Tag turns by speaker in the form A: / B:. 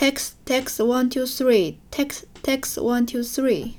A: text text one two three. Text text one two three.